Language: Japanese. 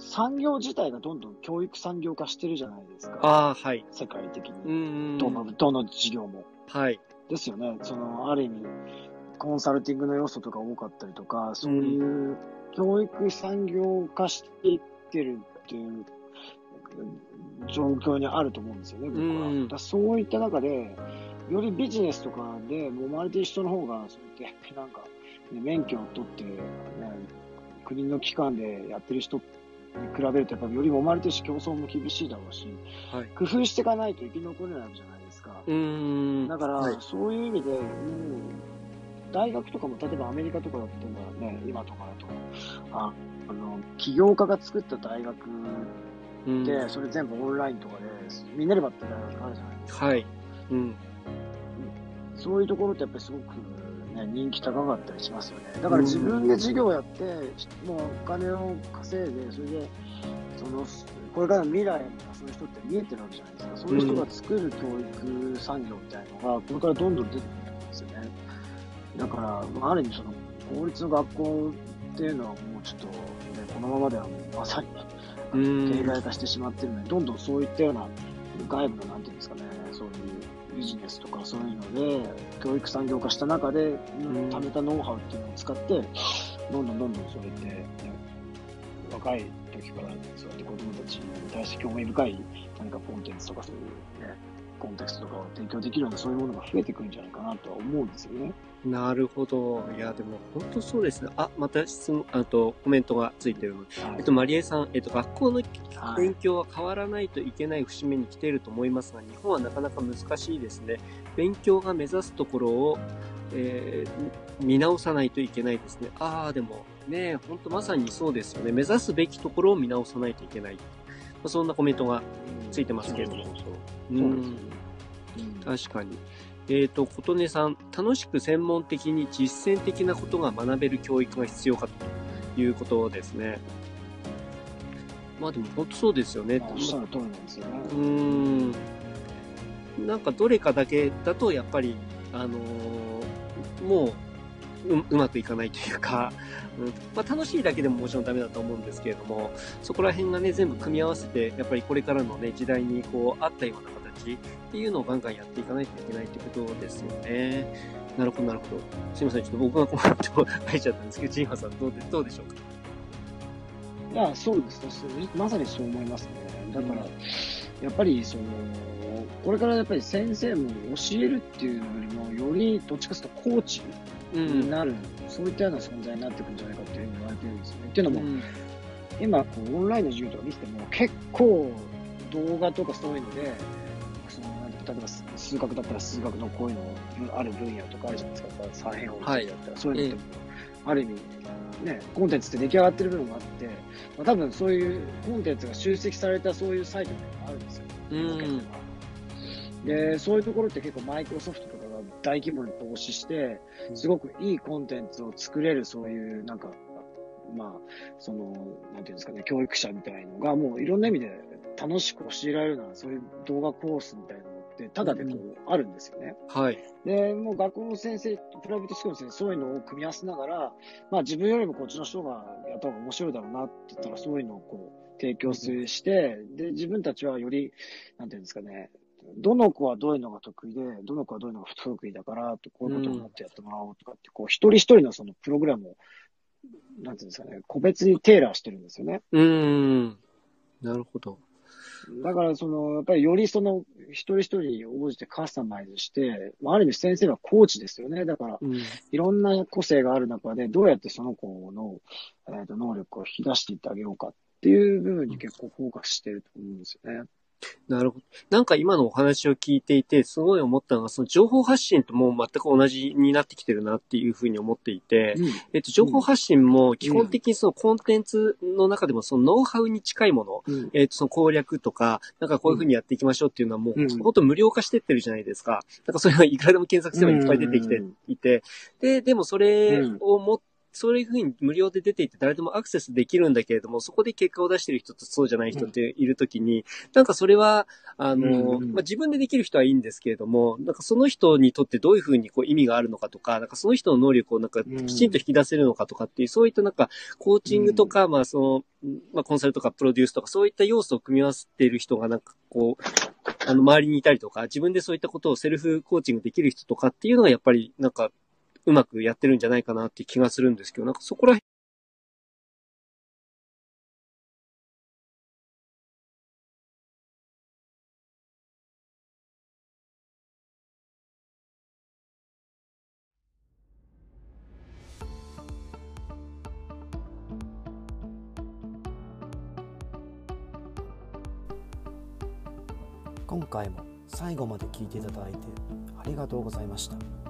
産業自体がどんどん教育産業化してるじゃないですか。ああ、はい。世界的に。うんどの、どの事業も。はい。ですよね。その、ある意味、コンサルティングの要素とか多かったりとか、そういう教育産業化していってるっていう状況にあると思うんですよね、僕は。うんだそういった中で、よりビジネスとかで揉まれてる人の方が、そうやって、なんか、ね、免許を取って、ね、国の機関でやってる人に比べると、やっぱりより揉まれてるし、競争も厳しいだろうし、はい。工夫していかないと生き残れないわけじゃないですか。だから、はいそういう意味で、うん、大学とかも、例えばアメリカとかだったらね、今とかだと、ああの、起業家が作った大学うんで、それ全部オンラインとかで、ミネルバって大学あるじゃないですか。はい。うん。そういうところってやっぱりすごく、ね、人気高かったりしますよね。だから自分で事業やって、もうお金を稼いで、それで、その、これからの未来がそういう人って見えてるわけじゃないですか。そういう人が作る教育産業みたいなのが、これからどんどん出てくると思うんですよね。だから、まあ、ある意味その、公立の学校っていうのはもうちょっと、ね、このままではもうまさに、うん形骸化してしまってるので、どんどんそういったような外部の、なんていうんですかね、そういうビジネスとかそういうので、教育産業化した中で、ん。貯めたノウハウっていうのを使って、どんどんどんどんそうやって、ね若い時からそうやって子供たちに対して興味深い何かコンテンツとかそういうね、コンテクストとかを提供できるようなそういうものが増えてくるんじゃないかなとは思うんですよね。なるほど。いや、でも本当そうですね。あ、また質問、あとコメントがついてるので。はいえっと、マリエさん、えっと、学校のはい勉強は変わらないといけない節目に来ていると思いますが、日本はなかなか難しいですね。勉強が目指すところを、えー見直さないといけないですね。ああ、でもね、本当まさにそうですよね。目指すべきところを見直さないといけない。まあそんなコメントがついてますけれども。そうん確かに。えっ、と、琴音さん、楽しく専門的に実践的なことが学べる教育が必要かということですね。まあでも本当そうですよね。まあおっしゃる通りなんですよね。うーん。なんかどれかだけだとやっぱり、あのーもうううまくいかないというか、うんまあ、楽しいだけでももちろんダメだと思うんですけれども、そこら辺がね、全部組み合わせて、やっぱりこれからのね、時代にこう、合ったような形っていうのをガンガンやっていかないといけないってことですよね。なるほど、なるほど。すいません、ちょっと僕がコメントを書いちゃったんですけど、ジンハさんどうで、どうでしょうか？いや、そうですねそう。まさにそう思いますね。だから、やっぱり、その、これからやっぱり先生も教えるっていうよりも、よりどっちかというとコーチうん。になる、そういったような存在になっていくんじゃないかっていうふうに言われてるんですよね。っていうのも、うん今こう、オンラインの授業とか見てても、結構動画とかそういうので、その例えば数学だったら数学のこういうのある分野とかあるじゃないですか。左辺をはいだったら、そういうのっても、ある意味、ね、コンテンツって出来上がってる部分があって、まあ、多分そういうコンテンツが集積されたそういうサイトがあるんですよ。うんで、そういうところって結構マイクロソフトとかが大規模に投資して、すごくいいコンテンツを作れるそういうなんか、まあ、その、なんていうんですかね、教育者みたいのがもういろんな意味で楽しく教えられるようなそういう動画コースみたいなのってただでこうあるんですよね。はい。で、もう学校の先生、プライベートスクールの先生、そういうのを組み合わせながら、まあ自分よりもこっちの人がやった方が面白いだろうなって言ったら、そういうのをこう提供して、で、自分たちはより、なんていうんですかね、どの子はどういうのが得意で、どの子はどういうのが不得意だから、とこういうことをもっとやってもらおうとかって、こう一人一人のそのプログラムを、なんていうんですかね、個別にテーラーしてるんですよね。うーん。なるほど。だから、その、やっぱりよりその、一人一人に応じてカスタマイズして、まあ、ある意味先生はコーチですよね。だから、うん。いろんな個性がある中で、どうやってその子の、えー、と能力を引き出していってあげようかっていう部分に結構フォーカスしてると思うんですよね。なるほど。なんか今のお話を聞いていて、すごい思ったのが、その情報発信ともう全く同じになってきてるなっていうふうに思っていて、えっと、情報発信も基本的にそのコンテンツの中でもそのノウハウに近いもの、うん。うん。えっと、その攻略とか、なんかこういうふうにやっていきましょうっていうのはもう、うんほんと無料化してってるじゃないですか。なんかそれはいくらでも検索すればいっぱい出てきていて、で、でもそれを持っそういうふうに無料で出ていて誰でもアクセスできるんだけれども、そこで結果を出してる人とそうじゃない人っているときに、うん、なんかそれは、あの、うん、まあ、自分でできる人はいいんですけれども、なんかその人にとってどういうふうにこう意味があるのかとか、なんかその人の能力をなんかきちんと引き出せるのかとかっていう、そういったなんかコーチングとか、まあその、まあコンサルとかプロデュースとかそういった要素を組み合わせている人がなんかこう、あの周りにいたりとか、自分でそういったことをセルフコーチングできる人とかっていうのがやっぱりなんかうまくやってるんじゃないかなって気がするんですけど、なんかそこら辺今回も最後まで聞いていただいてありがとうございました。